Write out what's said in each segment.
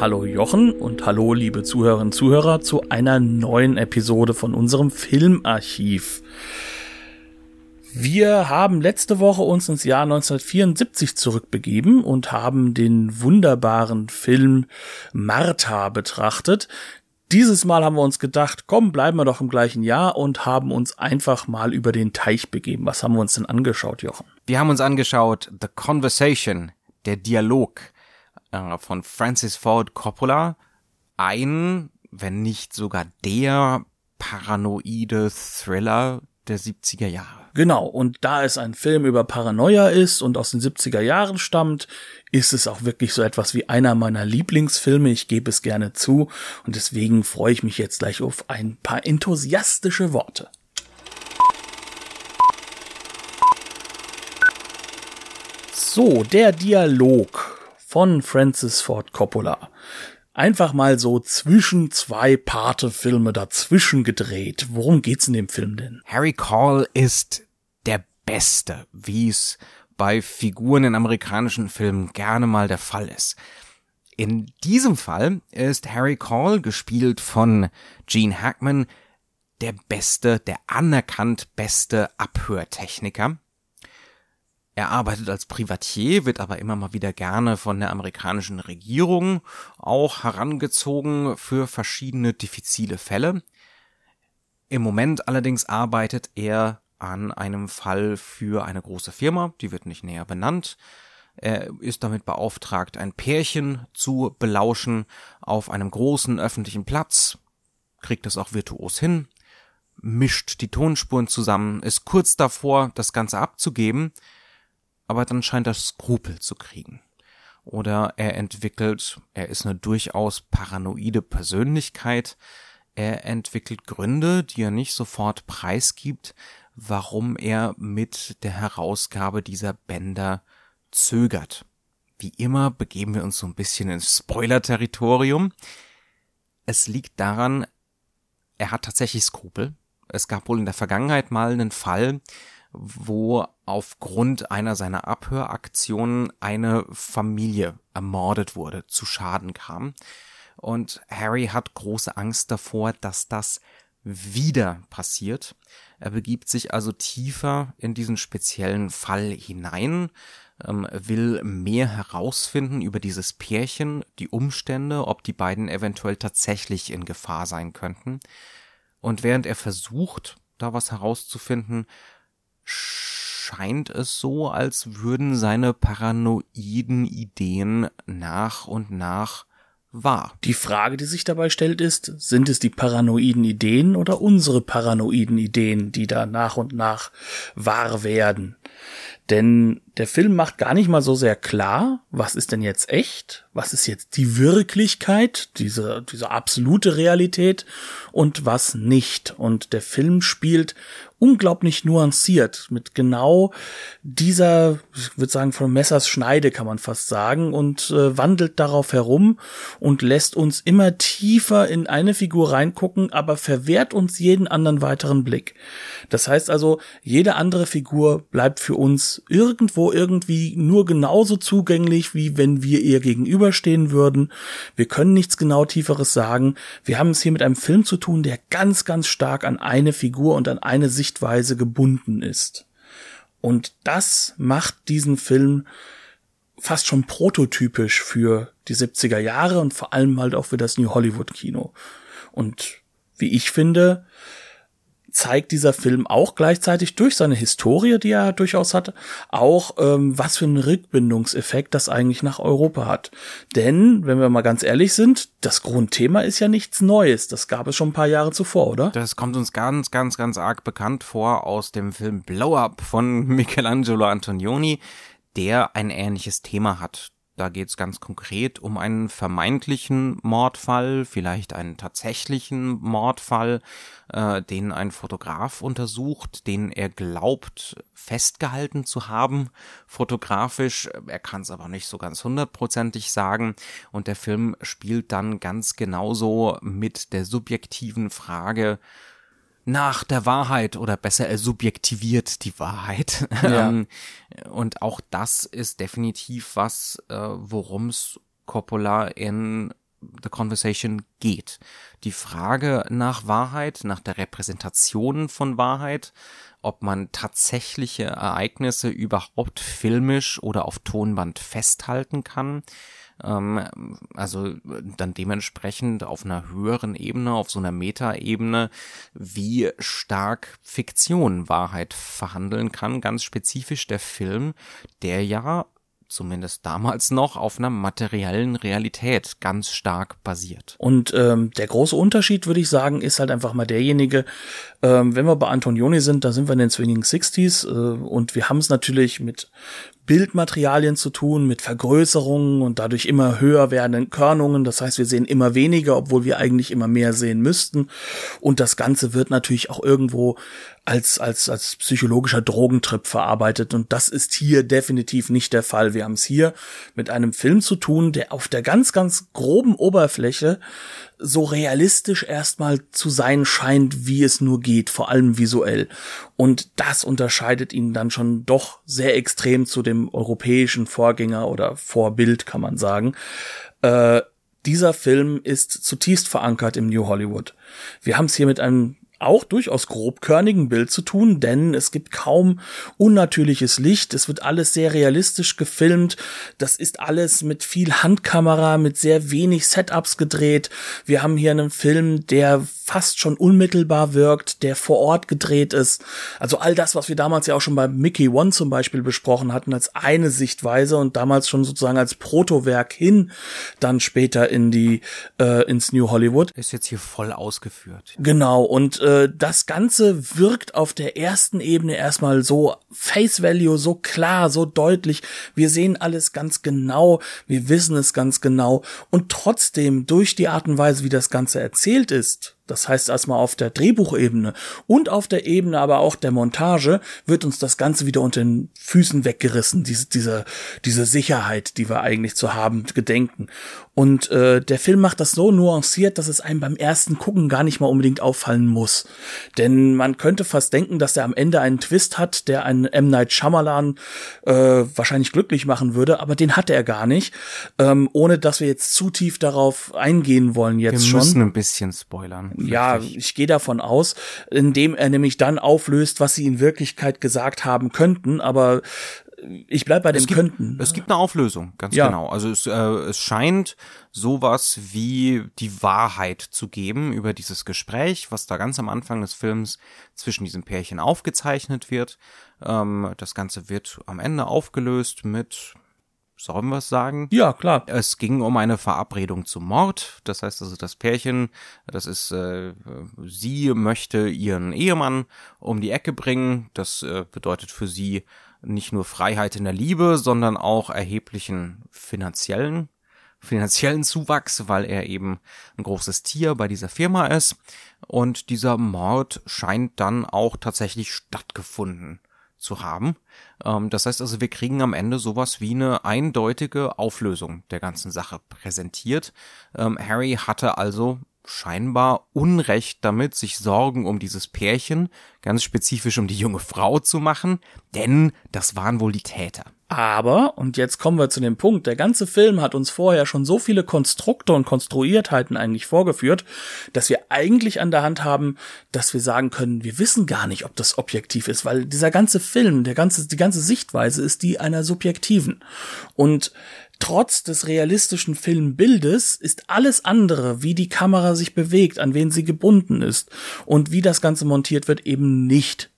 Hallo Jochen und hallo liebe Zuhörerinnen und Zuhörer zu einer neuen Episode von unserem Filmarchiv. Wir haben letzte Woche uns ins Jahr 1974 zurückbegeben und haben den wunderbaren Film Martha betrachtet. Dieses Mal haben wir uns gedacht, komm, bleiben wir doch im gleichen Jahr und haben uns einfach mal über den Teich begeben. Was haben wir uns denn angeschaut, Jochen? Wir haben uns angeschaut The Conversation, der Dialog äh, von Francis Ford Coppola ein, wenn nicht sogar der paranoide Thriller der 70er Jahre. Genau, und da es ein Film über Paranoia ist und aus den 70er Jahren stammt, ist es auch wirklich so etwas wie einer meiner Lieblingsfilme. Ich gebe es gerne zu und deswegen freue ich mich jetzt gleich auf ein paar enthusiastische Worte. So, der Dialog von Francis Ford Coppola. Einfach mal so zwischen zwei Pate-Filme dazwischen gedreht. Worum geht's in dem Film denn? Harry Call ist der Beste, wie es bei Figuren in amerikanischen Filmen gerne mal der Fall ist. In diesem Fall ist Harry Call, gespielt von Gene Hackman, der beste, der anerkannt beste Abhörtechniker. Er arbeitet als Privatier, wird aber immer mal wieder gerne von der amerikanischen Regierung auch herangezogen für verschiedene diffizile Fälle. Im Moment allerdings arbeitet er an einem Fall für eine große Firma, die wird nicht näher benannt. Er ist damit beauftragt, ein Pärchen zu belauschen auf einem großen öffentlichen Platz, kriegt es auch virtuos hin, mischt die Tonspuren zusammen, ist kurz davor, das Ganze abzugeben, aber dann scheint er Skrupel zu kriegen. Oder er entwickelt, er ist eine durchaus paranoide Persönlichkeit, er entwickelt Gründe, die er nicht sofort preisgibt, warum er mit der Herausgabe dieser Bänder zögert. Wie immer begeben wir uns so ein bisschen ins Spoiler-Territorium. Es liegt daran, er hat tatsächlich Skrupel. Es gab wohl in der Vergangenheit mal einen Fall, wo aufgrund einer seiner Abhöraktionen eine Familie ermordet wurde, zu Schaden kam. Und Harry hat große Angst davor, dass das wieder passiert. Er begibt sich also tiefer in diesen speziellen Fall hinein, ähm, will mehr herausfinden über dieses Pärchen, die Umstände, ob die beiden eventuell tatsächlich in Gefahr sein könnten. Und während er versucht, da was herauszufinden, scheint es so, als würden seine paranoiden Ideen nach und nach wahr. Die Frage, die sich dabei stellt, ist, sind es die paranoiden Ideen oder unsere paranoiden Ideen, die da nach und nach wahr werden? Denn der Film macht gar nicht mal so sehr klar, was ist denn jetzt echt, was ist jetzt die Wirklichkeit, diese, diese absolute Realität und was nicht. Und der Film spielt unglaublich nuanciert mit genau dieser, ich würde sagen, von Messers Schneide kann man fast sagen und äh, wandelt darauf herum und lässt uns immer tiefer in eine Figur reingucken, aber verwehrt uns jeden anderen weiteren Blick. Das heißt also, jede andere Figur bleibt für uns irgendwo irgendwie nur genauso zugänglich, wie wenn wir ihr gegenüberstehen würden. Wir können nichts genau tieferes sagen. Wir haben es hier mit einem Film zu tun, der ganz, ganz stark an eine Figur und an eine Sichtweise gebunden ist. Und das macht diesen Film fast schon prototypisch für die 70er Jahre und vor allem halt auch für das New Hollywood Kino. Und wie ich finde, zeigt dieser Film auch gleichzeitig durch seine Historie, die er durchaus hatte, auch ähm, was für einen Rückbindungseffekt das eigentlich nach Europa hat. Denn, wenn wir mal ganz ehrlich sind, das Grundthema ist ja nichts Neues. Das gab es schon ein paar Jahre zuvor, oder? Das kommt uns ganz, ganz, ganz arg bekannt vor aus dem Film Blow Up von Michelangelo Antonioni, der ein ähnliches Thema hat Da geht es ganz konkret um einen vermeintlichen Mordfall, vielleicht einen tatsächlichen Mordfall, äh, den ein Fotograf untersucht, den er glaubt festgehalten zu haben, fotografisch. Er kann es aber nicht so ganz hundertprozentig sagen. Und der Film spielt dann ganz genauso mit der subjektiven Frage, nach der Wahrheit oder besser er subjektiviert die Wahrheit. Ja. Ähm, und auch das ist definitiv was, äh, worum es Coppola in The Conversation geht. Die Frage nach Wahrheit, nach der Repräsentation von Wahrheit, ob man tatsächliche Ereignisse überhaupt filmisch oder auf Tonband festhalten kann, ähm, also dann dementsprechend auf einer höheren Ebene, auf so einer Metaebene, wie stark Fiktion Wahrheit verhandeln kann. Ganz spezifisch der Film, der ja zumindest damals noch auf einer materiellen Realität ganz stark basiert. Und ähm, der große Unterschied, würde ich sagen, ist halt einfach mal derjenige, ähm, wenn wir bei Antonioni sind, da sind wir in den Swinging Sixties äh, und wir haben es natürlich mit Bildmaterialien zu tun, mit Vergrößerungen und dadurch immer höher werdenden Körnungen. Das heißt, wir sehen immer weniger, obwohl wir eigentlich immer mehr sehen müssten. Und das Ganze wird natürlich auch irgendwo als, als, als psychologischer Drogentrip verarbeitet. Und das ist hier definitiv nicht der Fall. Wir haben es hier mit einem Film zu tun, der auf der ganz, ganz groben Oberfläche so realistisch erstmal zu sein scheint, wie es nur geht, vor allem visuell. Und das unterscheidet ihn dann schon doch sehr extrem zu dem europäischen Vorgänger oder Vorbild, kann man sagen. Äh, dieser Film ist zutiefst verankert im New Hollywood. Wir haben es hier mit einem auch durchaus grobkörnigen Bild zu tun, denn es gibt kaum unnatürliches Licht. Es wird alles sehr realistisch gefilmt. Das ist alles mit viel Handkamera, mit sehr wenig Setups gedreht. Wir haben hier einen Film, der fast schon unmittelbar wirkt, der vor Ort gedreht ist. Also all das, was wir damals ja auch schon bei Mickey One zum Beispiel besprochen hatten, als eine Sichtweise und damals schon sozusagen als Protowerk hin, dann später in die äh, ins New Hollywood. Ist jetzt hier voll ausgeführt. Genau und äh, äh, das Ganze wirkt auf der ersten Ebene erstmal so Face Value, so klar, so deutlich. Wir sehen alles ganz genau, wir wissen es ganz genau und trotzdem durch die Art und Weise, wie das Ganze erzählt ist, das heißt erstmal auf der Drehbuchebene und auf der Ebene aber auch der Montage wird uns das Ganze wieder unter den Füßen weggerissen, diese, diese, diese Sicherheit, die wir eigentlich zu haben, gedenken. Und äh, der Film macht das so nuanciert, dass es einem beim ersten Gucken gar nicht mal unbedingt auffallen muss. Denn man könnte fast denken, dass er am Ende einen Twist hat, der einen M. Night Shyamalan äh, wahrscheinlich glücklich machen würde, aber den hat er gar nicht. Ähm, ohne dass wir jetzt zu tief darauf eingehen wollen jetzt schon. Wir müssen ein bisschen spoilern. Ja, ich gehe davon aus, indem er nämlich dann auflöst, was sie in Wirklichkeit gesagt haben könnten, aber ich bleib bei dem es gibt, könnten. Es gibt eine Auflösung, ganz ja. genau. Also es, äh, es scheint sowas wie die Wahrheit zu geben über dieses Gespräch, was da ganz am Anfang des Films zwischen diesem Pärchen aufgezeichnet wird. Ähm, das Ganze wird am Ende aufgelöst mit Sollen wir es sagen? Ja, klar. Es ging um eine Verabredung zum Mord. Das heißt also, das Pärchen, das ist, äh, sie möchte ihren Ehemann um die Ecke bringen. Das äh, bedeutet für sie nicht nur Freiheit in der Liebe, sondern auch erheblichen finanziellen finanziellen Zuwachs, weil er eben ein großes Tier bei dieser Firma ist. Und dieser Mord scheint dann auch tatsächlich stattgefunden zu haben. Ähm, das heißt also, wir kriegen am Ende sowas wie eine eindeutige Auflösung der ganzen Sache präsentiert. Ähm, Harry hatte also scheinbar Unrecht damit, sich Sorgen um dieses Pärchen, ganz spezifisch um die junge Frau zu machen, denn das waren wohl die Täter. Aber, und jetzt kommen wir zu dem Punkt, der ganze Film hat uns vorher schon so viele Konstrukte und Konstruiertheiten eigentlich vorgeführt, dass wir eigentlich an der Hand haben, dass wir sagen können, wir wissen gar nicht, ob das objektiv ist, weil dieser ganze Film, der ganze, die ganze Sichtweise ist die einer subjektiven. Und Trotz des realistischen Filmbildes ist alles andere, wie die Kamera sich bewegt, an wen sie gebunden ist und wie das Ganze montiert wird, eben nicht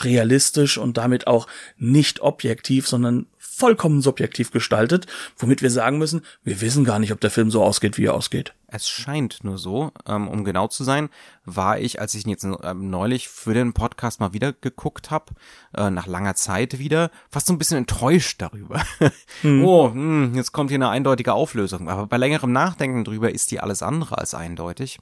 realistisch und damit auch nicht objektiv, sondern vollkommen subjektiv gestaltet, womit wir sagen müssen, wir wissen gar nicht, ob der Film so ausgeht, wie er ausgeht. Es scheint nur so, ähm, um genau zu sein, war ich, als ich ihn jetzt ähm, neulich für den Podcast mal wieder geguckt habe, äh, nach langer Zeit wieder, fast so ein bisschen enttäuscht darüber. Hm. Oh, mh, hm, jetzt kommt hier eine eindeutige Auflösung. Aber bei längerem Nachdenken drüber ist die alles andere als eindeutig.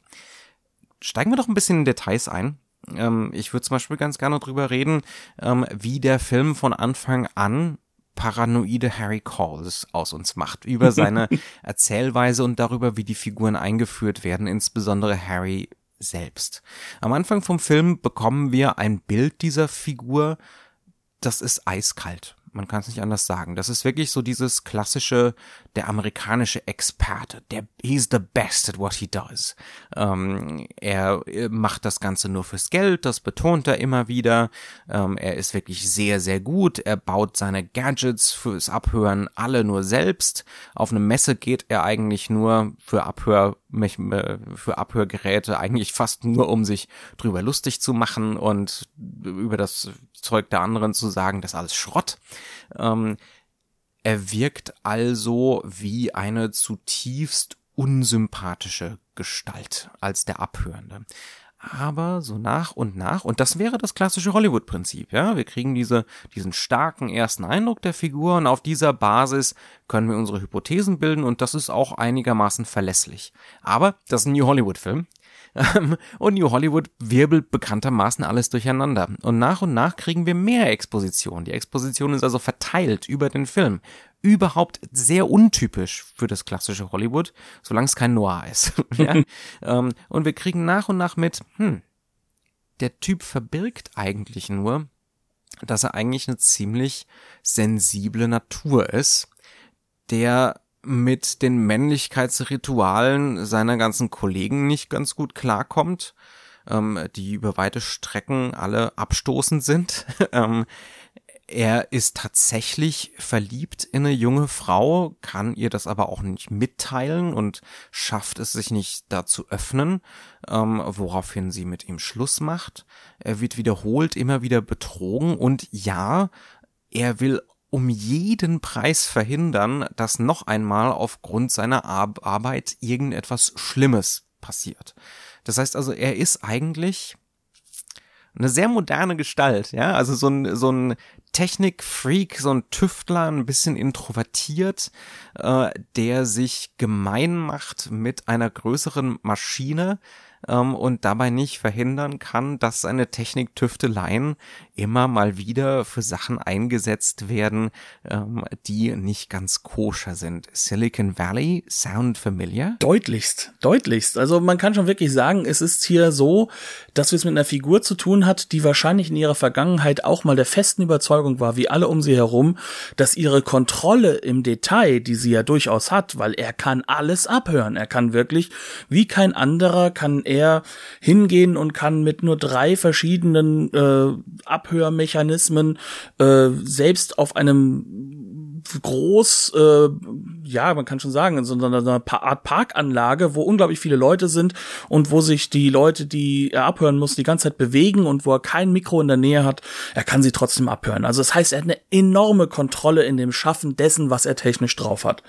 Steigen wir doch ein bisschen in Details ein. Ähm, ich würde zum Beispiel ganz gerne drüber reden, wie der Film von Anfang an paranoide Harry Calls aus uns macht, über seine Erzählweise und darüber, wie die Figuren eingeführt werden, insbesondere Harry selbst. Am Anfang vom Film bekommen wir ein Bild dieser Figur, das ist eiskalt. Man kann es nicht anders sagen. Das ist wirklich so dieses klassische, der amerikanische Experte. Der, he's the best at what he does. Ähm, er macht das Ganze nur fürs Geld, das betont er immer wieder. Ähm, er ist wirklich sehr, sehr gut. Er baut seine Gadgets fürs Abhören alle nur selbst. Auf eine Messe geht er eigentlich nur für Abhör, äh, für Abhörgeräte eigentlich fast nur, um sich drüber lustig zu machen und über das Zeug der anderen zu sagen, das ist alles Schrott. Ähm, er wirkt also wie eine zutiefst unsympathische Gestalt als der Abhörende. Aber so nach und nach, und das wäre das klassische Hollywood-Prinzip, ja, wir kriegen diese, diesen starken ersten Eindruck der Figur und auf dieser Basis können wir unsere Hypothesen bilden und das ist auch einigermaßen verlässlich. Aber das ist ein New Hollywood-Film ähm, und New Hollywood wirbelt bekanntermaßen alles durcheinander. Und nach und nach kriegen wir mehr Exposition. Die Exposition ist also verteilt über den Film. Überhaupt sehr untypisch für das klassische Hollywood, solange es kein Noir ist. ja? Ähm, und wir kriegen nach und nach mit, hm, der Typ verbirgt eigentlich nur, dass er eigentlich eine ziemlich sensible Natur ist, der mit den Männlichkeitsritualen seiner ganzen Kollegen nicht ganz gut klarkommt, ähm, die über weite Strecken alle abstoßend sind. ähm, er ist tatsächlich verliebt in eine junge Frau, kann ihr das aber auch nicht mitteilen und schafft es sich nicht da zu öffnen, ähm, woraufhin sie mit ihm Schluss macht. Er wird wiederholt immer wieder betrogen und ja, er will um jeden Preis verhindern, dass noch einmal aufgrund seiner Ar Arbeit irgendetwas Schlimmes passiert. Das heißt also, er ist eigentlich eine sehr moderne Gestalt, ja, also so ein, so ein Technikfreak, so ein Tüftler, ein bisschen introvertiert, äh, der sich gemein macht mit einer größeren Maschine, ähm, und dabei nicht verhindern kann, dass seine Techniktüfteleien immer mal wieder für Sachen eingesetzt werden, ähm, die nicht ganz koscher sind. Silicon Valley sound familiar? Deutlichst, deutlichst. Also man kann schon wirklich sagen, es ist hier so, dass wir es mit einer Figur zu tun hat, die wahrscheinlich in ihrer Vergangenheit auch mal der festen Überzeugung war, wie alle um sie herum, dass ihre Kontrolle im Detail, die sie ja durchaus hat, weil er kann alles abhören. Er kann wirklich, wie kein anderer, kann er hingehen und kann mit nur drei verschiedenen äh, Abhörmechanismen äh, selbst auf einem groß, äh, ja, man kann schon sagen, so einer Art Parkanlage, wo unglaublich viele Leute sind und wo sich die Leute, die er abhören muss, die ganze Zeit bewegen und wo er kein Mikro in der Nähe hat, er kann sie trotzdem abhören. Also das heißt, er hat eine enorme Kontrolle in dem Schaffen dessen, was er technisch drauf hat.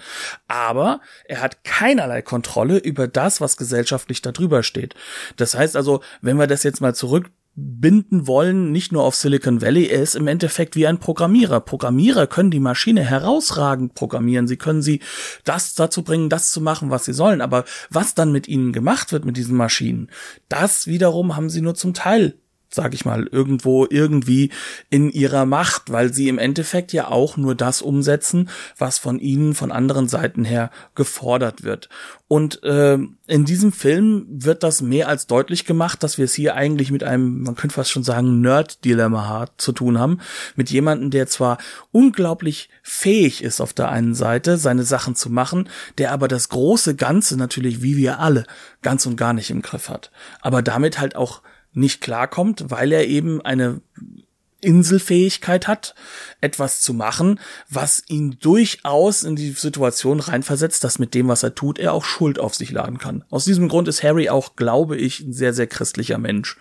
Aber er hat keinerlei Kontrolle über das, was gesellschaftlich darüber steht. Das heißt also, wenn wir das jetzt mal zurück binden wollen, nicht nur auf Silicon Valley, er ist im Endeffekt wie ein Programmierer. Programmierer können die Maschine herausragend programmieren. Sie können sie das dazu bringen, das zu machen, was sie sollen. Aber was dann mit ihnen gemacht wird, mit diesen Maschinen, das wiederum haben sie nur zum Teil sag ich mal, irgendwo irgendwie in ihrer Macht, weil sie im Endeffekt ja auch nur das umsetzen, was von ihnen von anderen Seiten her gefordert wird. Und äh, in diesem Film wird das mehr als deutlich gemacht, dass wir es hier eigentlich mit einem, man könnte fast schon sagen, Nerd-Dilemma zu tun haben. Mit jemandem, der zwar unglaublich fähig ist auf der einen Seite, seine Sachen zu machen, der aber das große Ganze natürlich, wie wir alle, ganz und gar nicht im Griff hat. Aber damit halt auch nicht klarkommt, weil er eben eine Inselfähigkeit hat, etwas zu machen, was ihn durchaus in die Situation reinversetzt, dass mit dem, was er tut, er auch Schuld auf sich laden kann. Aus diesem Grund ist Harry auch, glaube ich, ein sehr, sehr christlicher Mensch,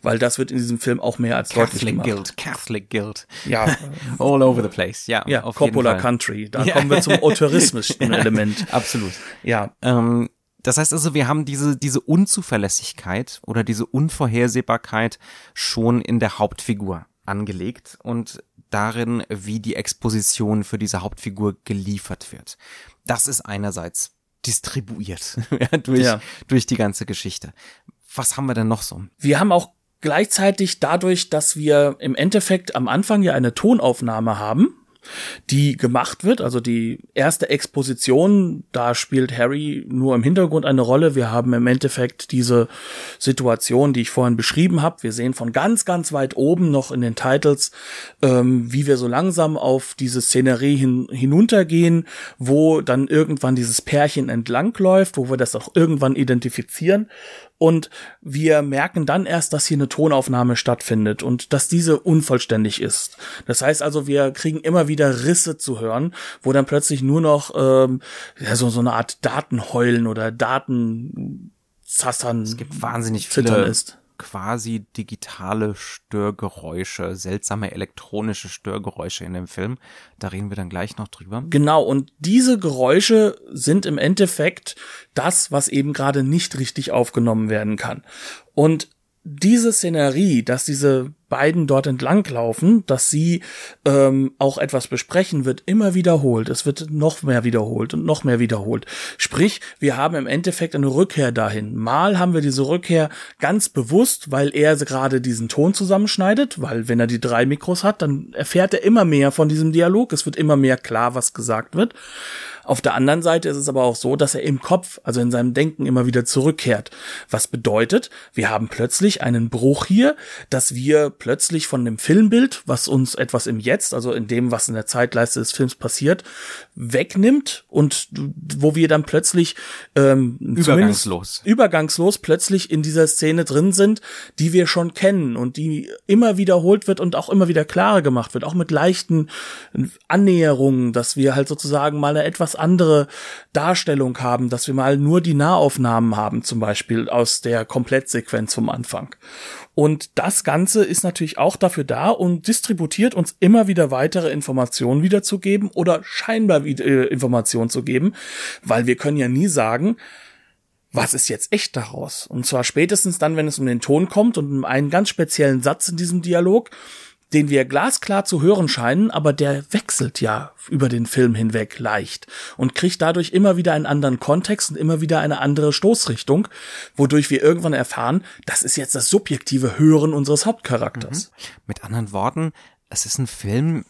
weil das wird in diesem Film auch mehr als Catholic deutlich gemacht. Guild, Catholic Guild. Ja, All over the place, ja. ja, Coppola. Country. Da Ja. kommen wir zum autoristischsten Element. Absolut. Ja, Ähm, das heißt also, wir haben diese, diese Unzuverlässigkeit oder diese Unvorhersehbarkeit schon in der Hauptfigur angelegt und darin, wie die Exposition für diese Hauptfigur geliefert wird. Das ist einerseits distribuiert ja, durch, Ja. durch die ganze Geschichte. Was haben wir denn noch so? Wir haben auch gleichzeitig dadurch, dass wir im Endeffekt am Anfang ja eine Tonaufnahme haben, die gemacht wird, also die erste Exposition, da spielt Harry nur im Hintergrund eine Rolle. Wir haben im Endeffekt diese Situation, die ich vorhin beschrieben habe. Wir sehen von ganz, ganz weit oben noch in den Titles, ähm, wie wir so langsam auf diese Szenerie hin, hinuntergehen, wo dann irgendwann dieses Pärchen entlangläuft, wo wir das auch irgendwann identifizieren. Und wir merken dann erst, dass hier eine Tonaufnahme stattfindet und dass diese unvollständig ist. Das heißt also, wir kriegen immer wieder Risse zu hören, wo dann plötzlich nur noch ähm, ja, so, so eine Art Datenheulen oder Datenzassern Es gibt wahnsinnig Zittern viele ist. Quasi digitale Störgeräusche, seltsame elektronische Störgeräusche in dem Film. Da reden wir dann gleich noch drüber. Genau, und diese Geräusche sind im Endeffekt das, was eben gerade nicht richtig aufgenommen werden kann. Und diese Szenerie, dass diese beiden dort entlanglaufen, dass sie ähm, auch etwas besprechen, wird immer wiederholt. Es wird noch mehr wiederholt und noch mehr wiederholt. Sprich, wir haben im Endeffekt eine Rückkehr dahin. Mal haben wir diese Rückkehr ganz bewusst, weil er gerade diesen Ton zusammenschneidet, weil wenn er die drei Mikros hat, dann erfährt er immer mehr von diesem Dialog. Es wird immer mehr klar, was gesagt wird. Auf der anderen Seite ist es aber auch so, dass er im Kopf, also in seinem Denken immer wieder zurückkehrt. Was bedeutet, wir haben plötzlich einen Bruch hier, dass wir plötzlich von dem Filmbild, was uns etwas im Jetzt, also in dem, was in der Zeitleiste des Films passiert, wegnimmt und wo wir dann plötzlich ähm, Übergangslos. übergangslos plötzlich in dieser Szene drin sind, die wir schon kennen und die immer wiederholt wird und auch immer wieder klarer gemacht wird, auch mit leichten Annäherungen, dass wir halt sozusagen mal eine etwas andere Darstellung haben, dass wir mal nur die Nahaufnahmen haben, zum Beispiel aus der Komplettsequenz vom Anfang. Und das Ganze ist natürlich auch dafür da und distributiert uns immer wieder weitere Informationen wiederzugeben oder scheinbar wieder, äh, Informationen zu geben, weil wir können ja nie sagen, was ist jetzt echt daraus? Und zwar spätestens dann, wenn es um den Ton kommt und um einen ganz speziellen Satz in diesem Dialog, den wir glasklar zu hören scheinen, aber der wechselt ja über den Film hinweg leicht und kriegt dadurch immer wieder einen anderen Kontext und immer wieder eine andere Stoßrichtung, wodurch wir irgendwann erfahren, das ist jetzt das subjektive Hören unseres Hauptcharakters. Mit anderen Worten, es ist ein Film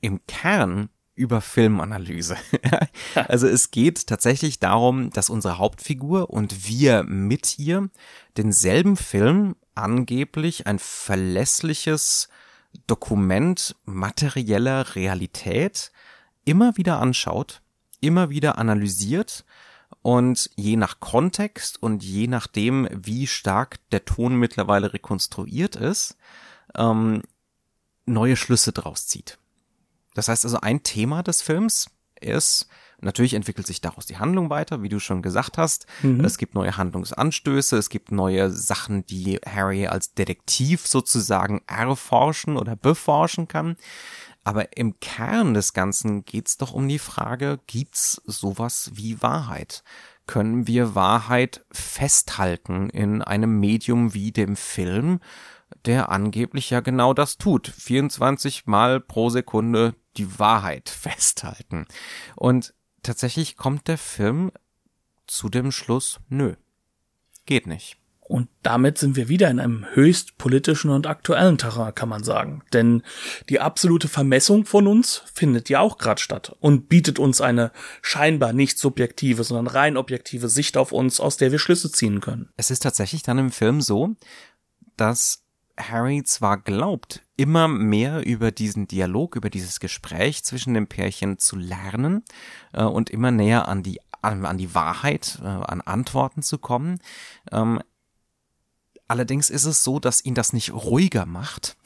im Kern über Filmanalyse. also es geht tatsächlich darum, dass unsere Hauptfigur und wir mit ihr denselben Film angeblich ein verlässliches Dokument materieller Realität immer wieder anschaut, immer wieder analysiert und je nach Kontext und je nachdem, wie stark der Ton mittlerweile rekonstruiert ist, ähm, neue Schlüsse draus zieht. Das heißt also, ein Thema des Films ist, natürlich entwickelt sich daraus die Handlung weiter, wie du schon gesagt hast. Mhm. Es gibt neue Handlungsanstöße, es gibt neue Sachen, die Harry als Detektiv sozusagen erforschen oder beforschen kann. Aber im Kern des Ganzen geht's doch um die Frage, gibt's sowas wie Wahrheit? Können wir Wahrheit festhalten in einem Medium wie dem Film, der angeblich ja genau das tut. 24 Mal pro Sekunde die Wahrheit festhalten. Und tatsächlich kommt der Film zu dem Schluss, nö, geht nicht. Und damit sind wir wieder in einem höchst politischen und aktuellen Terrain, kann man sagen. Denn die absolute Vermessung von uns findet ja auch gerade statt und bietet uns eine scheinbar nicht subjektive, sondern rein objektive Sicht auf uns, aus der wir Schlüsse ziehen können. Es ist tatsächlich dann im Film so, dass Harry zwar glaubt, immer mehr über diesen Dialog, über dieses Gespräch zwischen dem Pärchen zu lernen äh, und immer näher an die an, an die Wahrheit, äh, an Antworten zu kommen, ähm, Allerdings ist es so, dass ihn das nicht ruhiger macht.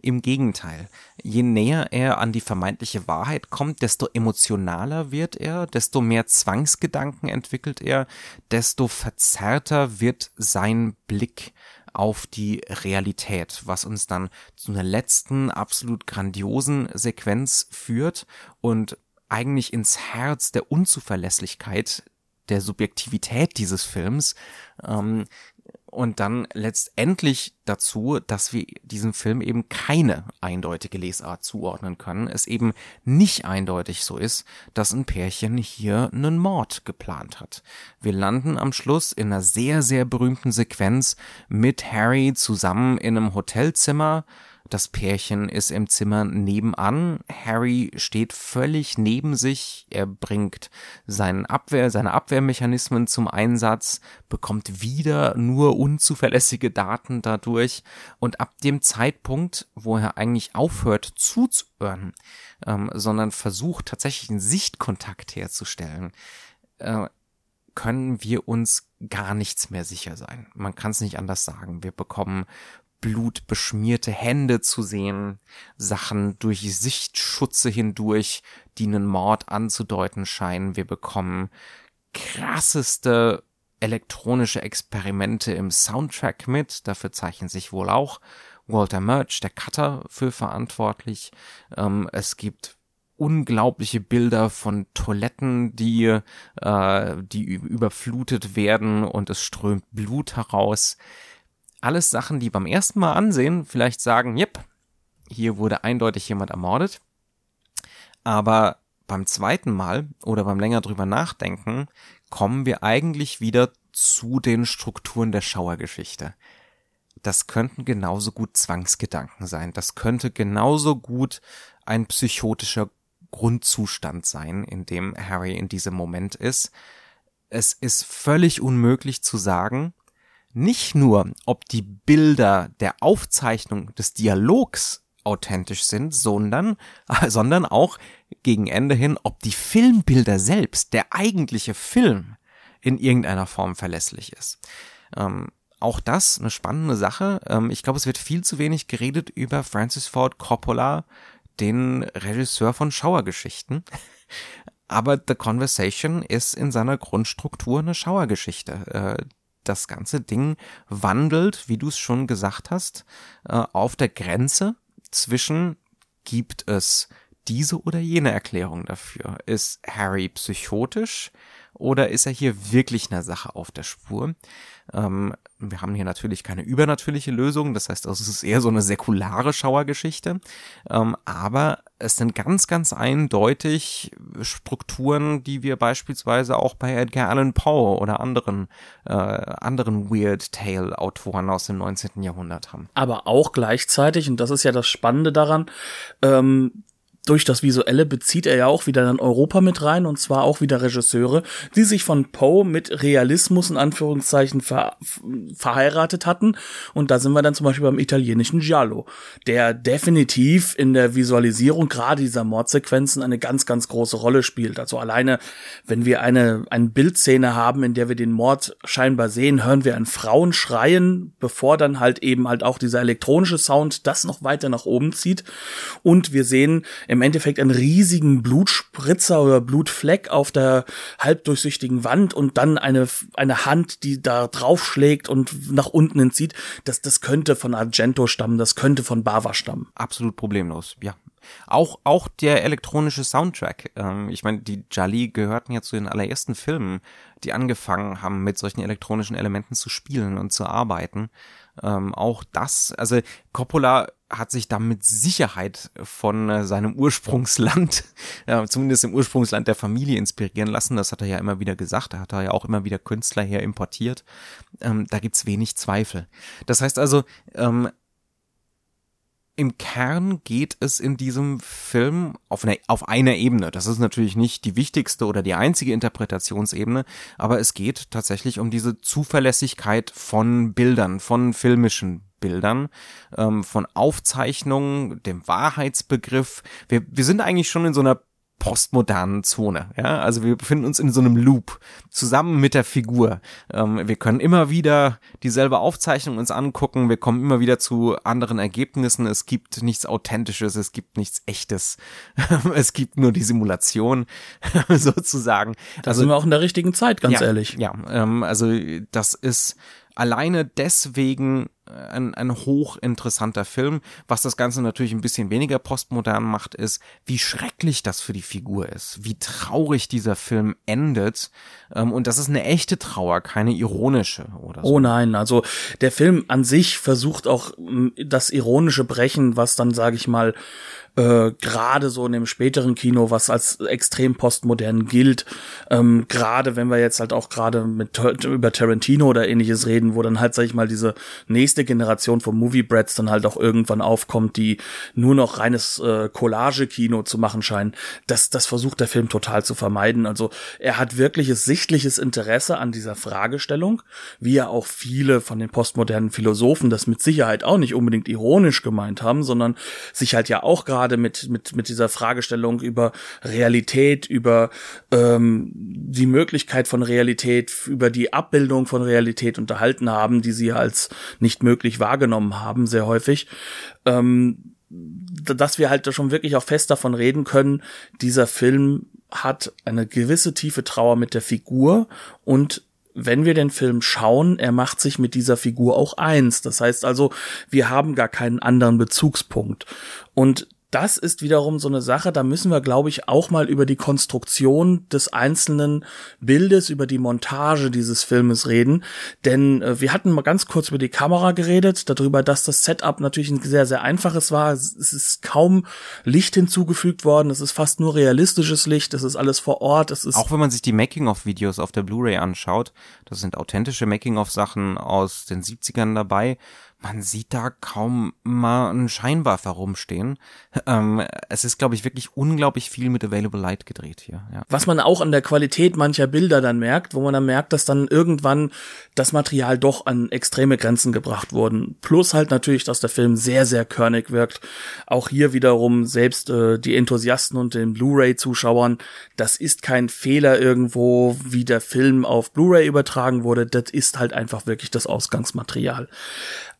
Im Gegenteil, je näher er an die vermeintliche Wahrheit kommt, desto emotionaler wird er, desto mehr Zwangsgedanken entwickelt er, desto verzerrter wird sein Blick auf die Realität, was uns dann zu einer letzten absolut grandiosen Sequenz führt und eigentlich ins Herz der Unzuverlässigkeit der Subjektivität dieses Films. Ähm, und dann letztendlich dazu, dass wir diesem Film eben keine eindeutige Lesart zuordnen können. Es eben nicht eindeutig so ist, dass ein Pärchen hier einen Mord geplant hat. Wir landen am Schluss in einer sehr, sehr berühmten Sequenz mit Harry zusammen in einem Hotelzimmer, das Pärchen ist im Zimmer nebenan. Harry steht völlig neben sich. Er bringt seinen Abwehr, seine Abwehrmechanismen zum Einsatz, bekommt wieder nur unzuverlässige Daten dadurch. Und ab dem Zeitpunkt, wo er eigentlich aufhört zuzuhören, ähm, sondern versucht tatsächlich einen Sichtkontakt herzustellen, äh, können wir uns gar nichts mehr sicher sein. Man kann es nicht anders sagen. Wir bekommen blutbeschmierte Hände zu sehen, Sachen durch Sichtschutze hindurch, die einen Mord anzudeuten scheinen. Wir bekommen krasseste elektronische Experimente im Soundtrack mit. Dafür zeichnen sich wohl auch Walter Murch, der Cutter, für verantwortlich. Ähm, es gibt unglaubliche Bilder von Toiletten, die, äh, die überflutet werden und es strömt Blut heraus alles Sachen, die beim ersten Mal ansehen vielleicht sagen, yep, hier wurde eindeutig jemand ermordet. Aber beim zweiten Mal oder beim länger drüber nachdenken, kommen wir eigentlich wieder zu den Strukturen der Schauergeschichte. Das könnten genauso gut Zwangsgedanken sein. Das könnte genauso gut ein psychotischer Grundzustand sein, in dem Harry in diesem Moment ist. Es ist völlig unmöglich zu sagen, nicht nur, ob die Bilder der Aufzeichnung des Dialogs authentisch sind, sondern, sondern auch gegen Ende hin, ob die Filmbilder selbst, der eigentliche Film, in irgendeiner Form verlässlich ist. Ähm, auch das eine spannende Sache. Ähm, ich glaube, es wird viel zu wenig geredet über Francis Ford Coppola, den Regisseur von Schauergeschichten. Aber The Conversation ist in seiner Grundstruktur eine Schauergeschichte. Äh, das ganze Ding wandelt, wie du es schon gesagt hast, äh, auf der Grenze zwischen gibt es diese oder jene Erklärung dafür. Ist Harry psychotisch oder ist er hier wirklich einer Sache auf der Spur? Ähm, wir haben hier natürlich keine übernatürliche Lösung, das heißt, es ist eher so eine säkulare Schauergeschichte. Ähm, aber es sind ganz, ganz eindeutig Strukturen, die wir beispielsweise auch bei Edgar Allan Poe oder anderen, äh, anderen Weird Tale Autoren aus dem 19. Jahrhundert haben. Aber auch gleichzeitig, und das ist ja das Spannende daran, ähm, durch das Visuelle bezieht er ja auch wieder dann Europa mit rein und zwar auch wieder Regisseure, die sich von Poe mit Realismus in Anführungszeichen ver verheiratet hatten. Und da sind wir dann zum Beispiel beim italienischen Giallo, der definitiv in der Visualisierung gerade dieser Mordsequenzen eine ganz, ganz große Rolle spielt. Also alleine, wenn wir eine, eine Bildszene haben, in der wir den Mord scheinbar sehen, hören wir an Frauen schreien, bevor dann halt eben halt auch dieser elektronische Sound das noch weiter nach oben zieht. Und wir sehen Endeffekt einen riesigen Blutspritzer oder Blutfleck auf der halbdurchsichtigen Wand und dann eine, eine Hand, die da draufschlägt und nach unten entzieht. Das, das könnte von Argento stammen, das könnte von Bava stammen. Absolut problemlos, ja. Auch, auch der elektronische Soundtrack. Ähm, ich meine, die Jali gehörten ja zu den allerersten Filmen, die angefangen haben, mit solchen elektronischen Elementen zu spielen und zu arbeiten. Ähm, auch das, also Coppola hat sich da mit Sicherheit von äh, seinem Ursprungsland, ja, zumindest im Ursprungsland der Familie inspirieren lassen. Das hat er ja immer wieder gesagt. Da hat er ja auch immer wieder Künstler her importiert. Ähm, da gibt's wenig Zweifel. Das heißt also, ähm, im Kern geht es in diesem Film auf, eine, auf einer Ebene. Das ist natürlich nicht die wichtigste oder die einzige Interpretationsebene, aber es geht tatsächlich um diese Zuverlässigkeit von Bildern, von filmischen Bildern, ähm, von Aufzeichnungen, dem Wahrheitsbegriff. Wir, wir sind eigentlich schon in so einer postmodernen Zone. Ja, also wir befinden uns in so einem Loop zusammen mit der Figur. Ähm, wir können immer wieder dieselbe Aufzeichnung uns angucken. Wir kommen immer wieder zu anderen Ergebnissen. Es gibt nichts Authentisches. Es gibt nichts Echtes. es gibt nur die Simulation sozusagen. Da also, sind wir auch in der richtigen Zeit, ganz ja, ehrlich. Ja, ähm, also das ist alleine deswegen ein, ein hochinteressanter Film. Was das Ganze natürlich ein bisschen weniger postmodern macht, ist, wie schrecklich das für die Figur ist, wie traurig dieser Film endet. Ähm, und das ist eine echte Trauer, keine ironische oder so. Oh nein, also der Film an sich versucht auch das ironische Brechen, was dann, sage ich mal, äh, gerade so in dem späteren Kino, was als extrem postmodern gilt, ähm, gerade wenn wir jetzt halt auch gerade mit über Tarantino oder ähnliches reden, wo dann halt, sag ich mal, diese nächste Generation von Movie Brats dann halt auch irgendwann aufkommt, die nur noch reines äh, Collage-Kino zu machen scheinen, das, das versucht der Film total zu vermeiden. Also er hat wirkliches sichtliches Interesse an dieser Fragestellung, wie ja auch viele von den postmodernen Philosophen das mit Sicherheit auch nicht unbedingt ironisch gemeint haben, sondern sich halt ja auch gerade gerade mit, mit, mit dieser Fragestellung über Realität, über ähm, die Möglichkeit von Realität, über die Abbildung von Realität unterhalten haben, die sie als nicht möglich wahrgenommen haben, sehr häufig. Ähm, dass wir halt schon wirklich auch fest davon reden können, dieser Film hat eine gewisse tiefe Trauer mit der Figur und wenn wir den Film schauen, er macht sich mit dieser Figur auch eins. Das heißt also, wir haben gar keinen anderen Bezugspunkt. Und das ist wiederum so eine Sache, da müssen wir, glaube ich, auch mal über die Konstruktion des einzelnen Bildes, über die Montage dieses Filmes reden. Denn äh, wir hatten mal ganz kurz über die Kamera geredet, darüber, dass das Setup natürlich ein sehr, sehr einfaches war. Es ist kaum Licht hinzugefügt worden, es ist fast nur realistisches Licht, es ist alles vor Ort. Es ist auch wenn man sich die Making-of-Videos auf der Blu-ray anschaut, das sind authentische Making-of-Sachen aus den 70ern dabei man sieht da kaum mal einen Scheinwerfer rumstehen. Ähm, es ist, glaube ich, wirklich unglaublich viel mit Available Light gedreht hier. Ja. Was man auch an der Qualität mancher Bilder dann merkt, wo man dann merkt, dass dann irgendwann das Material doch an extreme Grenzen gebracht wurden. Plus halt natürlich, dass der Film sehr, sehr körnig wirkt. Auch hier wiederum selbst äh, die Enthusiasten und den Blu-ray-Zuschauern, das ist kein Fehler irgendwo, wie der Film auf Blu-ray übertragen wurde. Das ist halt einfach wirklich das Ausgangsmaterial.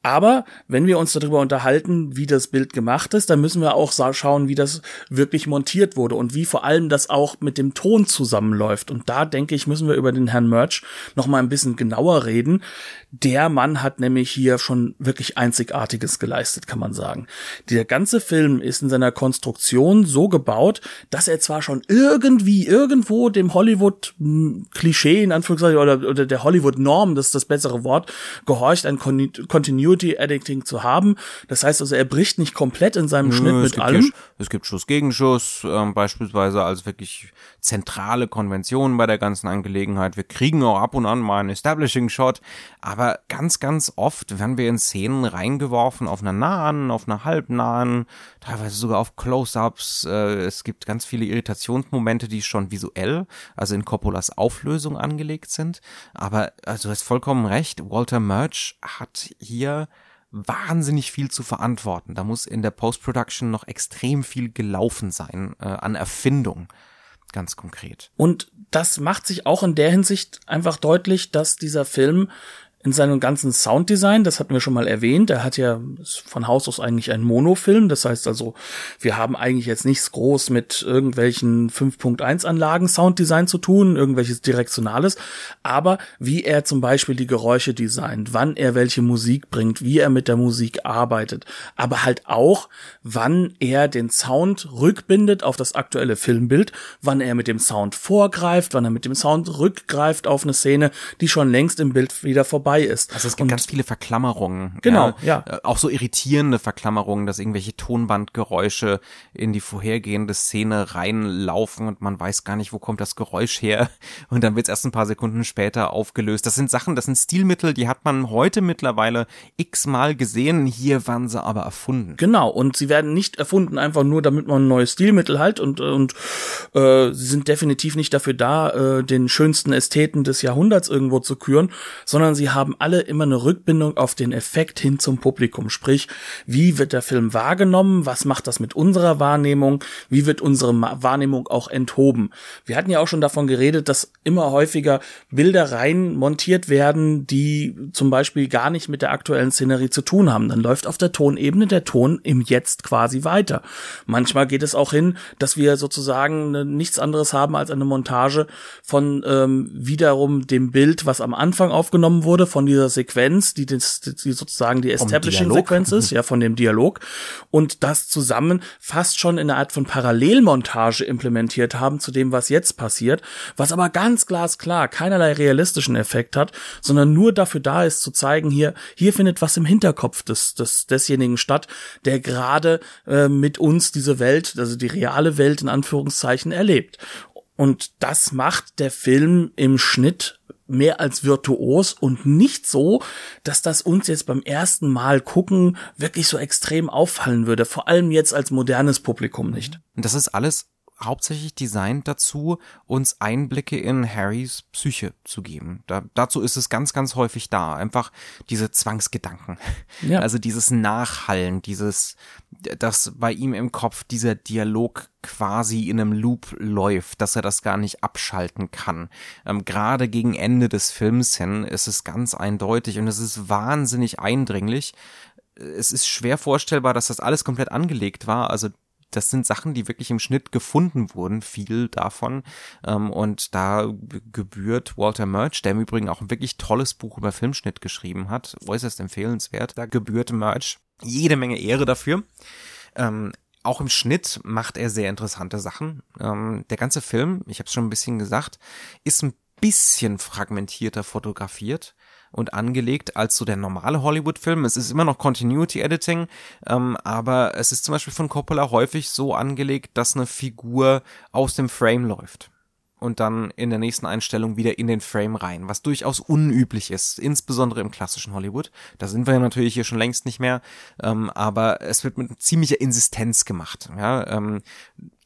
Aber wenn wir uns darüber unterhalten, wie das Bild gemacht ist, dann müssen wir auch schauen, wie das wirklich montiert wurde und wie vor allem das auch mit dem Ton zusammenläuft. Und da denke ich, müssen wir über den Herrn Merch noch mal ein bisschen genauer reden. Der Mann hat nämlich hier schon wirklich einzigartiges geleistet, kann man sagen. Der ganze Film ist in seiner Konstruktion so gebaut, dass er zwar schon irgendwie irgendwo dem Hollywood-Klischee in Anführungszeichen oder, oder der Hollywood-Norm, das ist das bessere Wort, gehorcht, ein Continuity Continuity-Editing zu haben. Das heißt also, er bricht nicht komplett in seinem Nö, Schnitt mit allem. Hier, es gibt Schuss-Gegenschuss, ähm, beispielsweise als wirklich zentrale Konvention bei der ganzen Angelegenheit. Wir kriegen auch ab und an mal einen Establishing-Shot, aber ganz, ganz oft werden wir in Szenen reingeworfen auf einer nahen, auf einer halbnahen, teilweise sogar auf Close-Ups. Äh, es gibt ganz viele Irritationsmomente, die schon visuell, also in Coppolas Auflösung angelegt sind. Aber also du hast vollkommen recht, Walter Murch hat hier wahnsinnig viel zu verantworten. Da muss in der Post-Production noch extrem viel gelaufen sein äh, an Erfindung. Ganz konkret. Und das macht sich auch in der Hinsicht einfach deutlich, dass dieser Film in seinem ganzen Sounddesign, das hatten wir schon mal erwähnt, er hat ja von Haus aus eigentlich ein Monofilm, das heißt also, wir haben eigentlich jetzt nichts groß mit irgendwelchen 5.1 Anlagen Sounddesign zu tun, irgendwelches Direktionales, aber wie er zum Beispiel die Geräusche designt, wann er welche Musik bringt, wie er mit der Musik arbeitet, aber halt auch, wann er den Sound rückbindet auf das aktuelle Filmbild, wann er mit dem Sound vorgreift, wann er mit dem Sound rückgreift auf eine Szene, die schon längst im Bild wieder vorbei dabei ist. Also es gibt und ganz viele Verklammerungen. Genau, ja. ja. Äh, auch so irritierende Verklammerungen, dass irgendwelche Tonbandgeräusche in die vorhergehende Szene reinlaufen und man weiß gar nicht, wo kommt das Geräusch her. Und dann wird es erst ein paar Sekunden später aufgelöst. Das sind Sachen, das sind Stilmittel, die hat man heute mittlerweile x-mal gesehen. Hier waren sie aber erfunden. Genau, und sie werden nicht erfunden, einfach nur, damit man ein neues Stilmittel hat und, und äh, sie sind definitiv nicht dafür da, äh, den schönsten Ästheten des Jahrhunderts irgendwo zu küren, sondern sie haben haben alle immer eine Rückbindung auf den Effekt hin zum Publikum. Sprich, wie wird der Film wahrgenommen? Was macht das mit unserer Wahrnehmung? Wie wird unsere Wahrnehmung auch enthoben? Wir hatten ja auch schon davon geredet, dass immer häufiger Bilder rein montiert werden, die zum Beispiel gar nicht mit der aktuellen Szenerie zu tun haben. Dann läuft auf der Tonebene der Ton im Jetzt quasi weiter. Manchmal geht es auch hin, dass wir sozusagen ne, nichts anderes haben als eine Montage von ähm, wiederum dem Bild, was am Anfang aufgenommen wurde, von dieser Sequenz, die, die sozusagen die Establishing-Sequenz ist, ja, von dem Dialog. Und das zusammen fast schon in einer Art von Parallelmontage implementiert haben zu dem, was jetzt passiert, was aber ganz glasklar keinerlei realistischen Effekt hat, sondern nur dafür da ist zu zeigen, hier, hier findet was im Hinterkopf des, des, desjenigen statt, der gerade äh, mit uns diese Welt, also die reale Welt in Anführungszeichen erlebt. Und das macht der Film im Schnitt mehr als virtuos und nicht so, dass das uns jetzt beim ersten Mal gucken wirklich so extrem auffallen würde. Vor allem jetzt als modernes Publikum nicht. Und das ist alles hauptsächlich designt dazu, uns Einblicke in Harrys Psyche zu geben. Da, dazu ist es ganz, ganz häufig da. Einfach diese Zwangsgedanken. Ja. Also dieses Nachhallen, dieses, dass bei ihm im Kopf dieser Dialog quasi in einem Loop läuft, dass er das gar nicht abschalten kann. Ähm, Gerade gegen Ende des Films hin ist es ganz eindeutig und es ist wahnsinnig eindringlich. Es ist schwer vorstellbar, dass das alles komplett angelegt war. Also das sind Sachen, die wirklich im Schnitt gefunden wurden, viel davon. Ähm, und da gebührt Walter Murch, der im Übrigen auch ein wirklich tolles Buch über Filmschnitt geschrieben hat, äußerst empfehlenswert. Da gebührt Murch jede Menge Ehre dafür. Ähm, auch im Schnitt macht er sehr interessante Sachen. Ähm, der ganze Film, ich habe es schon ein bisschen gesagt, ist ein bisschen fragmentierter fotografiert und angelegt als so der normale Hollywood-Film. Es ist immer noch Continuity Editing, ähm, aber es ist zum Beispiel von Coppola häufig so angelegt, dass eine Figur aus dem Frame läuft und dann in der nächsten Einstellung wieder in den Frame rein, was durchaus unüblich ist, insbesondere im klassischen Hollywood. Da sind wir ja natürlich hier schon längst nicht mehr, ähm, aber es wird mit ziemlicher Insistenz gemacht, ja, ähm,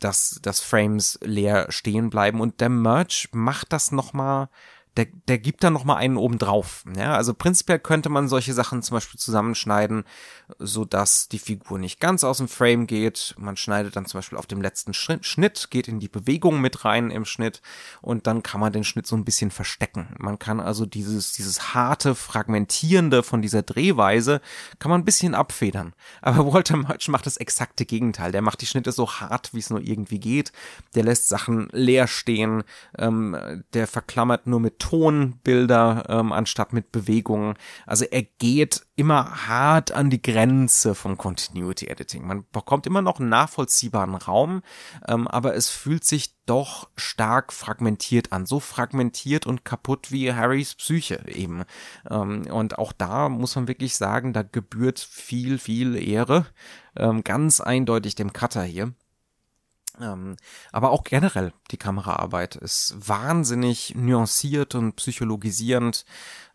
dass, dass Frames leer stehen bleiben und der Merch macht das nochmal der, der gibt da noch mal einen oben drauf. Ja, also prinzipiell könnte man solche Sachen zum Beispiel zusammenschneiden, so dass die Figur nicht ganz aus dem Frame geht. Man schneidet dann zum Beispiel auf dem letzten Schnitt, geht in die Bewegung mit rein im Schnitt und dann kann man den Schnitt so ein bisschen verstecken. Man kann also dieses, dieses harte, fragmentierende von dieser Drehweise kann man ein bisschen abfedern. Aber Walter Murch macht das exakte Gegenteil. Der macht die Schnitte so hart, wie es nur irgendwie geht. Der lässt Sachen leer stehen. Ähm, der verklammert nur mit Tonbilder ähm, anstatt mit Bewegungen. Also er geht immer hart an die Grenze vom Continuity Editing. Man bekommt immer noch einen nachvollziehbaren Raum, ähm, aber es fühlt sich doch stark fragmentiert an. So fragmentiert und kaputt wie Harrys Psyche eben. Ähm, und auch da muss man wirklich sagen, da gebührt viel, viel Ehre. Ähm, ganz eindeutig dem Cutter hier. Ähm, aber auch generell die Kameraarbeit ist wahnsinnig nuanciert und psychologisierend.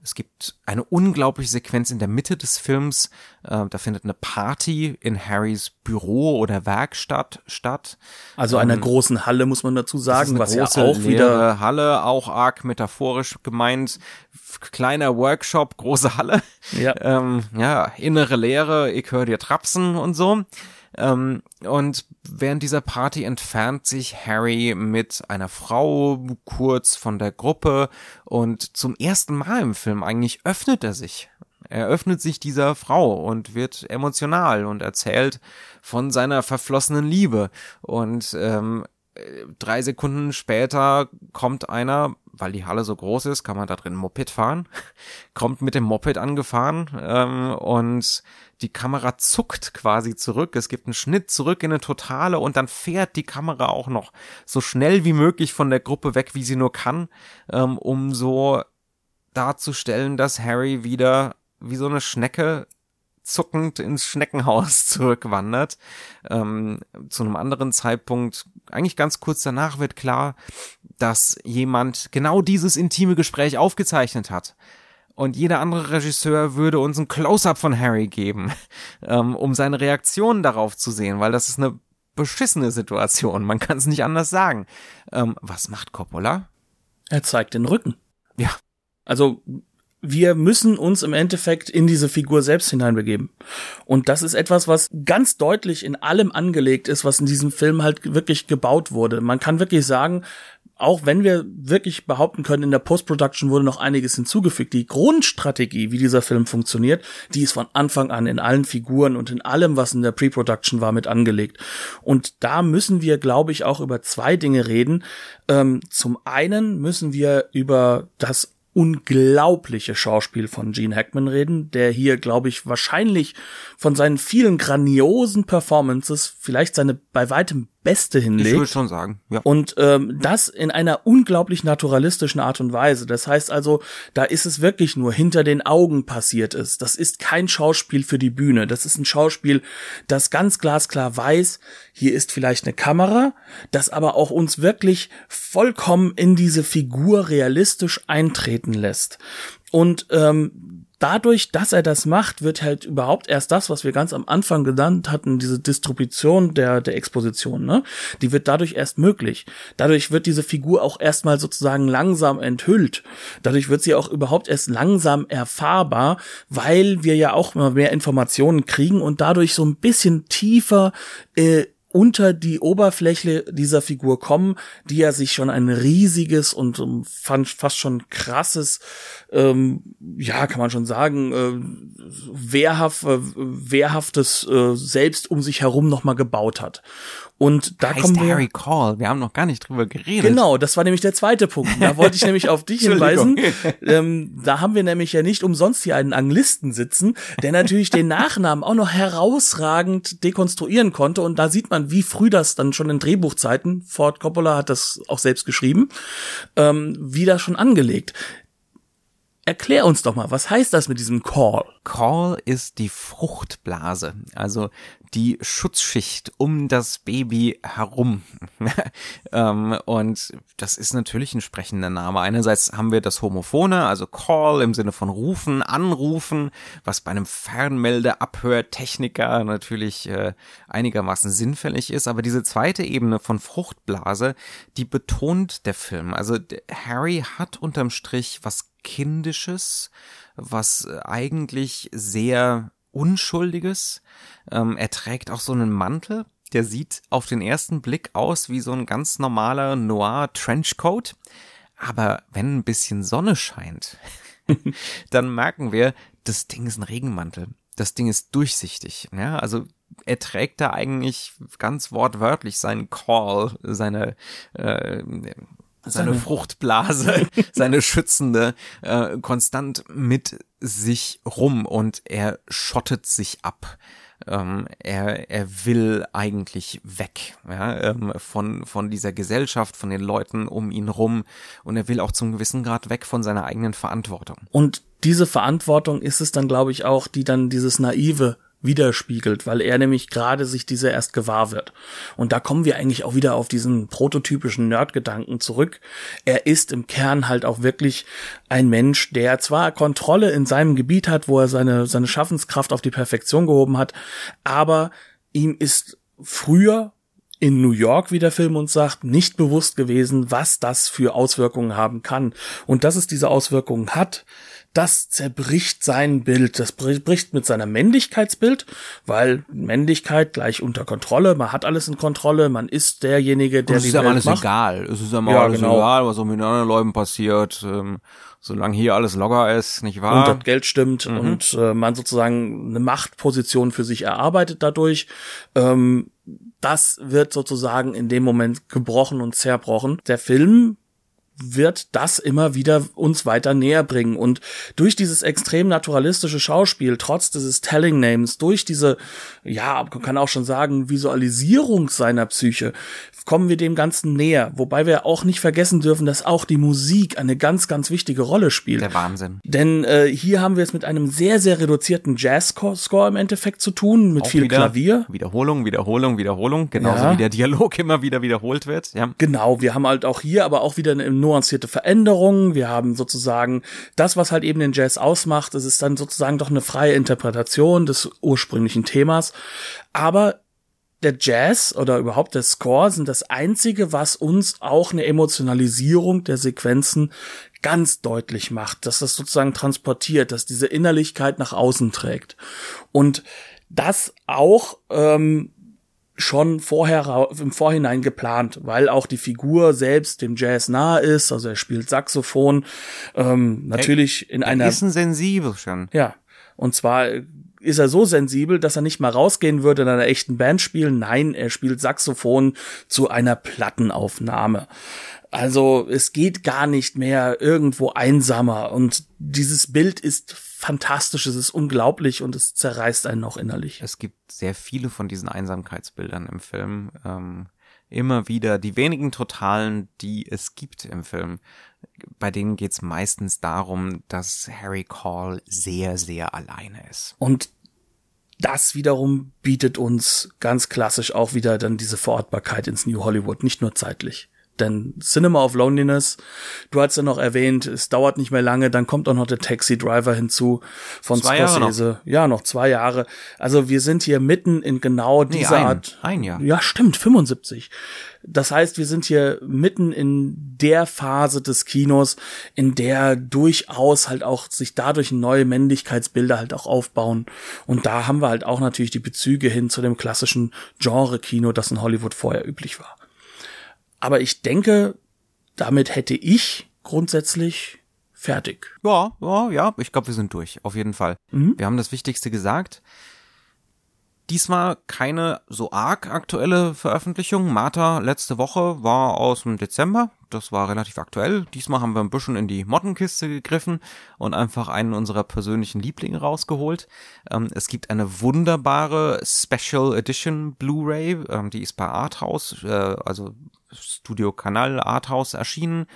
Es gibt eine unglaubliche Sequenz in der Mitte des Films. Äh, da findet eine Party in Harrys Büro oder Werkstatt statt. Also einer ähm, großen Halle muss man dazu sagen, was ja auch wieder Halle, auch arg metaphorisch gemeint. Kleiner Workshop, große Halle. Ja, ähm, ja innere Leere, ich höre dir trapsen und so. Ähm, und während dieser Party entfernt sich Harry mit einer Frau kurz von der Gruppe und zum ersten Mal im Film eigentlich öffnet er sich. Er öffnet sich dieser Frau und wird emotional und erzählt von seiner verflossenen Liebe. Und ähm, drei Sekunden später kommt einer, weil die Halle so groß ist, kann man da drin Moped fahren, kommt mit dem Moped angefahren ähm, und die Kamera zuckt quasi zurück. Es gibt einen Schnitt zurück in eine Totale und dann fährt die Kamera auch noch so schnell wie möglich von der Gruppe weg, wie sie nur kann, ähm, um so darzustellen, dass Harry wieder wie so eine Schnecke zuckend ins Schneckenhaus zurückwandert. Ähm, zu einem anderen Zeitpunkt, eigentlich ganz kurz danach, wird klar, dass jemand genau dieses intime Gespräch aufgezeichnet hat. Und jeder andere Regisseur würde uns ein Close-up von Harry geben, ähm, um seine Reaktion darauf zu sehen, weil das ist eine beschissene Situation. Man kann es nicht anders sagen. Ähm, was macht Coppola? Er zeigt den Rücken. Ja. Also wir müssen uns im Endeffekt in diese Figur selbst hineinbegeben. Und das ist etwas, was ganz deutlich in allem angelegt ist, was in diesem Film halt wirklich gebaut wurde. Man kann wirklich sagen, auch wenn wir wirklich behaupten können, in der Post-Production wurde noch einiges hinzugefügt, die Grundstrategie, wie dieser Film funktioniert, die ist von Anfang an in allen Figuren und in allem, was in der Pre-Production war, mit angelegt. Und da müssen wir, glaube ich, auch über zwei Dinge reden. Ähm, zum einen müssen wir über das unglaubliche Schauspiel von Gene Hackman reden, der hier, glaube ich, wahrscheinlich von seinen vielen grandiosen Performances vielleicht seine bei weitem beste hinlegt. Ich würde schon sagen, ja. Und ähm, das in einer unglaublich naturalistischen Art und Weise. Das heißt also, da ist es wirklich nur hinter den Augen passiert ist. Das ist kein Schauspiel für die Bühne. Das ist ein Schauspiel, das ganz glasklar weiß, hier ist vielleicht eine Kamera, das aber auch uns wirklich vollkommen in diese Figur realistisch eintreten lässt. Und ähm, dadurch, dass er das macht, wird halt überhaupt erst das, was wir ganz am Anfang genannt hatten, diese Distribution der, der Exposition, ne? Die wird dadurch erst möglich. Dadurch wird diese Figur auch erstmal sozusagen langsam enthüllt. Dadurch wird sie auch überhaupt erst langsam erfahrbar, weil wir ja auch immer mehr Informationen kriegen und dadurch so ein bisschen tiefer äh, unter die Oberfläche dieser Figur kommen, die ja sich schon ein riesiges und um, fast schon krasses, ähm, ja, kann man schon sagen, äh, wehrhaft, äh, wehrhaftes äh, selbst um sich herum nochmal gebaut hat. Und da heißt kommen wir. Harry Call. Wir haben noch gar nicht drüber geredet. Genau, das war nämlich der zweite Punkt. Da wollte ich nämlich auf dich hinweisen. Ähm, da haben wir nämlich ja nicht umsonst hier einen Anglisten sitzen, der natürlich den Nachnamen auch noch herausragend dekonstruieren konnte. Und da sieht man, wie früh das dann schon in Drehbuchzeiten, Ford Coppola hat das auch selbst geschrieben, ähm, wie das schon angelegt. Erklär uns doch mal, was heißt das mit diesem Call? Call ist die Fruchtblase, also die Schutzschicht um das Baby herum. ähm, und das ist natürlich ein sprechender Name. Einerseits haben wir das Homophone, also Call im Sinne von rufen, anrufen, was bei einem Fernmeldeabhörtechniker natürlich äh, einigermaßen sinnfällig ist. Aber diese zweite Ebene von Fruchtblase, die betont der Film. Also Harry hat unterm Strich was Kindisches, was äh, eigentlich sehr Unschuldiges. Ähm, er trägt auch so einen Mantel, der sieht auf den ersten Blick aus wie so ein ganz normaler Noir Trenchcoat. Aber wenn ein bisschen Sonne scheint, dann merken wir, das Ding ist ein Regenmantel. Das Ding ist durchsichtig. Ja, also er trägt da eigentlich ganz wortwörtlich seinen Call, seine äh, seine, Fruchtblase, seine schützende, äh, konstant mit sich rum und er schottet sich ab. Ähm, er, er will eigentlich weg ja, ähm, von, von dieser Gesellschaft, von den Leuten um ihn rum und er will auch zum gewissen Grad weg von seiner eigenen Verantwortung. Und diese Verantwortung ist es dann, glaube ich, auch, die dann dieses naive widerspiegelt, weil er nämlich gerade sich dieser erst gewahr wird. Und da kommen wir eigentlich auch wieder auf diesen prototypischen Nerd-Gedanken zurück. Er ist im Kern halt auch wirklich ein Mensch, der zwar Kontrolle in seinem Gebiet hat, wo er seine, seine Schaffenskraft auf die Perfektion gehoben hat, aber ihm ist früher in New York, wie der Film uns sagt, nicht bewusst gewesen, was das für Auswirkungen haben kann. Und dass es diese Auswirkungen hat, das zerbricht sein Bild, das bricht mit seiner Männlichkeitsbild, weil Männlichkeit gleich unter Kontrolle, man hat alles in Kontrolle, man ist derjenige, der die Welt alles macht. egal, es ist ja mal ja, alles genau. egal, was so mit anderen Leuten passiert, ähm, solange hier alles locker ist, nicht wahr? Und das Geld stimmt mhm. und äh, man sozusagen eine Machtposition für sich erarbeitet dadurch. Ähm, das wird sozusagen in dem Moment gebrochen und zerbrochen. Der Film wird das immer wieder uns weiter näher bringen. Und durch dieses extrem naturalistische Schauspiel, trotz dieses Telling Names, durch diese, ja, man kann auch schon sagen, Visualisierung seiner Psyche, kommen wir dem Ganzen näher. Wobei wir auch nicht vergessen dürfen, dass auch die Musik eine ganz, ganz wichtige Rolle spielt. Der Wahnsinn. Denn äh, hier haben wir es mit einem sehr, sehr reduzierten Jazz-Score im Endeffekt zu tun, mit auch viel wieder Klavier. Wiederholung, Wiederholung, Wiederholung, genauso ja. wie der Dialog immer wieder wiederholt wird. Ja. Genau, wir haben halt auch hier aber auch wieder eine nuancierte Veränderung. Wir haben sozusagen das, was halt eben den Jazz ausmacht. Es ist dann sozusagen doch eine freie Interpretation des ursprünglichen Themas. Aber der Jazz oder überhaupt der Score sind das einzige, was uns auch eine Emotionalisierung der Sequenzen ganz deutlich macht, dass das sozusagen transportiert, dass diese Innerlichkeit nach außen trägt. Und das auch ähm, schon vorher im Vorhinein geplant, weil auch die Figur selbst dem Jazz nahe ist. Also er spielt Saxophon, ähm, natürlich in er einer. Ist ein sensibel schon. Ja, und zwar ist er so sensibel, dass er nicht mal rausgehen würde in einer echten Band spielen. Nein, er spielt Saxophon zu einer Plattenaufnahme. Also es geht gar nicht mehr irgendwo einsamer und dieses Bild ist fantastisch, es ist unglaublich und es zerreißt einen auch innerlich. Es gibt sehr viele von diesen Einsamkeitsbildern im Film. Ähm, immer wieder die wenigen Totalen, die es gibt im Film. Bei denen geht es meistens darum, dass Harry Call sehr, sehr alleine ist. Und das wiederum bietet uns ganz klassisch auch wieder dann diese Verortbarkeit ins New Hollywood, nicht nur zeitlich. Denn Cinema of Loneliness, du hast ja noch erwähnt, es dauert nicht mehr lange, dann kommt auch noch der Taxi Driver hinzu von Zwei Scorsese. Noch. Ja, noch zwei Jahre. Also wir sind hier mitten in genau Nee, dieser ein, Art. ein Jahr. Ja, stimmt, 75. Das heißt, wir sind hier mitten in der Phase des Kinos, in der durchaus halt auch sich dadurch neue Männlichkeitsbilder halt auch aufbauen. Und da haben wir halt auch natürlich die Bezüge hin zu dem klassischen Genre-Kino, das in Hollywood vorher üblich war. Aber ich denke, damit hätte ich grundsätzlich fertig. Ja, ja, ja, ich glaube, wir sind durch, auf jeden Fall. Wir haben das Wichtigste gesagt. Diesmal keine so arg aktuelle Veröffentlichung. Martha letzte Woche war aus dem Dezember. Das war relativ aktuell. Diesmal haben wir ein bisschen in die Mottenkiste gegriffen und einfach einen unserer persönlichen Lieblinge rausgeholt. Ähm, es gibt eine wunderbare Special Edition Blu-ray. Ähm, die ist bei Arthouse, äh, also Studio Kanal Arthouse erschienen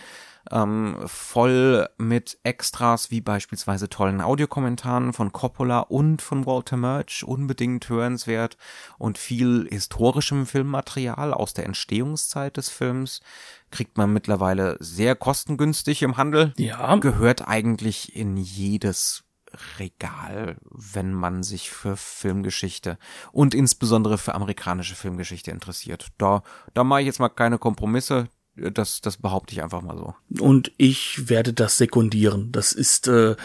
ähm, voll mit Extras wie beispielsweise tollen Audiokommentaren von Coppola und von Walter Murch, unbedingt hörenswert und viel historischem Filmmaterial aus der Entstehungszeit des Films kriegt man mittlerweile sehr kostengünstig im Handel. Ja. Gehört eigentlich in jedes Regal, wenn man sich für Filmgeschichte und insbesondere für amerikanische Filmgeschichte interessiert. Da, da mache ich jetzt mal keine Kompromisse. Das, das behaupte ich einfach mal so. Und ich werde das sekundieren. Das ist äh,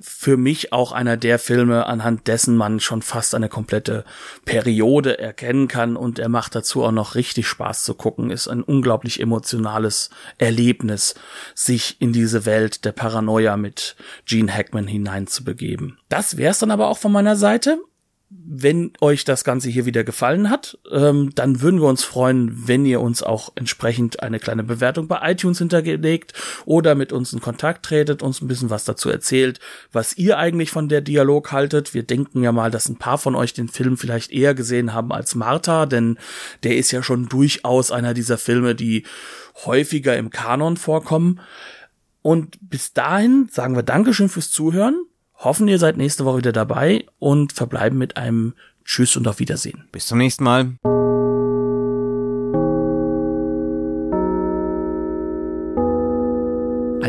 für mich auch einer der Filme, anhand dessen man schon fast eine komplette Periode erkennen kann. Und er macht dazu auch noch richtig Spaß zu gucken. Ist ein unglaublich emotionales Erlebnis, sich in diese Welt der Paranoia mit Gene Hackman hineinzubegeben. Das wär's dann aber auch von meiner Seite. Wenn euch das Ganze hier wieder gefallen hat, ähm, dann würden wir uns freuen, wenn ihr uns auch entsprechend eine kleine Bewertung bei iTunes hinterlegt oder mit uns in Kontakt tretet, uns ein bisschen was dazu erzählt, was ihr eigentlich von der Dialog haltet. Wir denken ja mal, dass ein paar von euch den Film vielleicht eher gesehen haben als Martha, denn der ist ja schon durchaus einer dieser Filme, die häufiger im Kanon vorkommen. Und bis dahin sagen wir Dankeschön fürs Zuhören hoffen, ihr seid nächste Woche wieder dabei und verbleiben mit einem Tschüss und auf Wiedersehen. Bis zum nächsten Mal.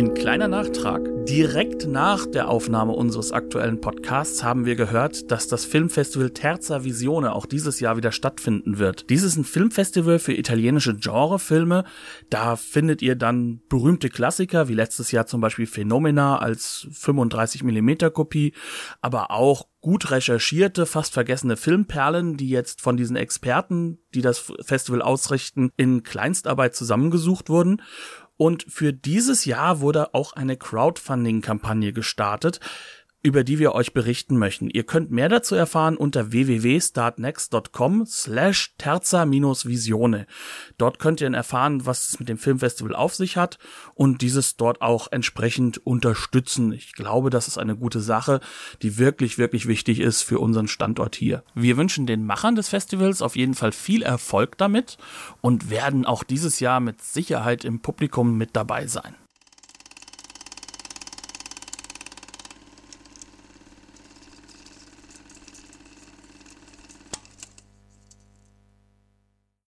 Ein kleiner Nachtrag. Direkt nach der Aufnahme unseres aktuellen Podcasts haben wir gehört, dass das Filmfestival Terza Visione auch dieses Jahr wieder stattfinden wird. Dies ist ein Filmfestival für italienische Genrefilme. Da findet ihr dann berühmte Klassiker, wie letztes Jahr zum Beispiel Phenomena als 35mm Kopie, aber auch gut recherchierte, fast vergessene Filmperlen, die jetzt von diesen Experten, die das Festival ausrichten, in Kleinstarbeit zusammengesucht wurden. Und für dieses Jahr wurde auch eine Crowdfunding-Kampagne gestartet, über die wir euch berichten möchten. Ihr könnt mehr dazu erfahren unter www.startnext.com slash terza-visione. Dort könnt ihr erfahren, was es mit dem Filmfestival auf sich hat und dieses dort auch entsprechend unterstützen. Ich glaube, das ist eine gute Sache, die wirklich, wirklich wichtig ist für unseren Standort hier. Wir wünschen den Machern des Festivals auf jeden Fall viel Erfolg damit und werden auch dieses Jahr mit Sicherheit im Publikum mit dabei sein.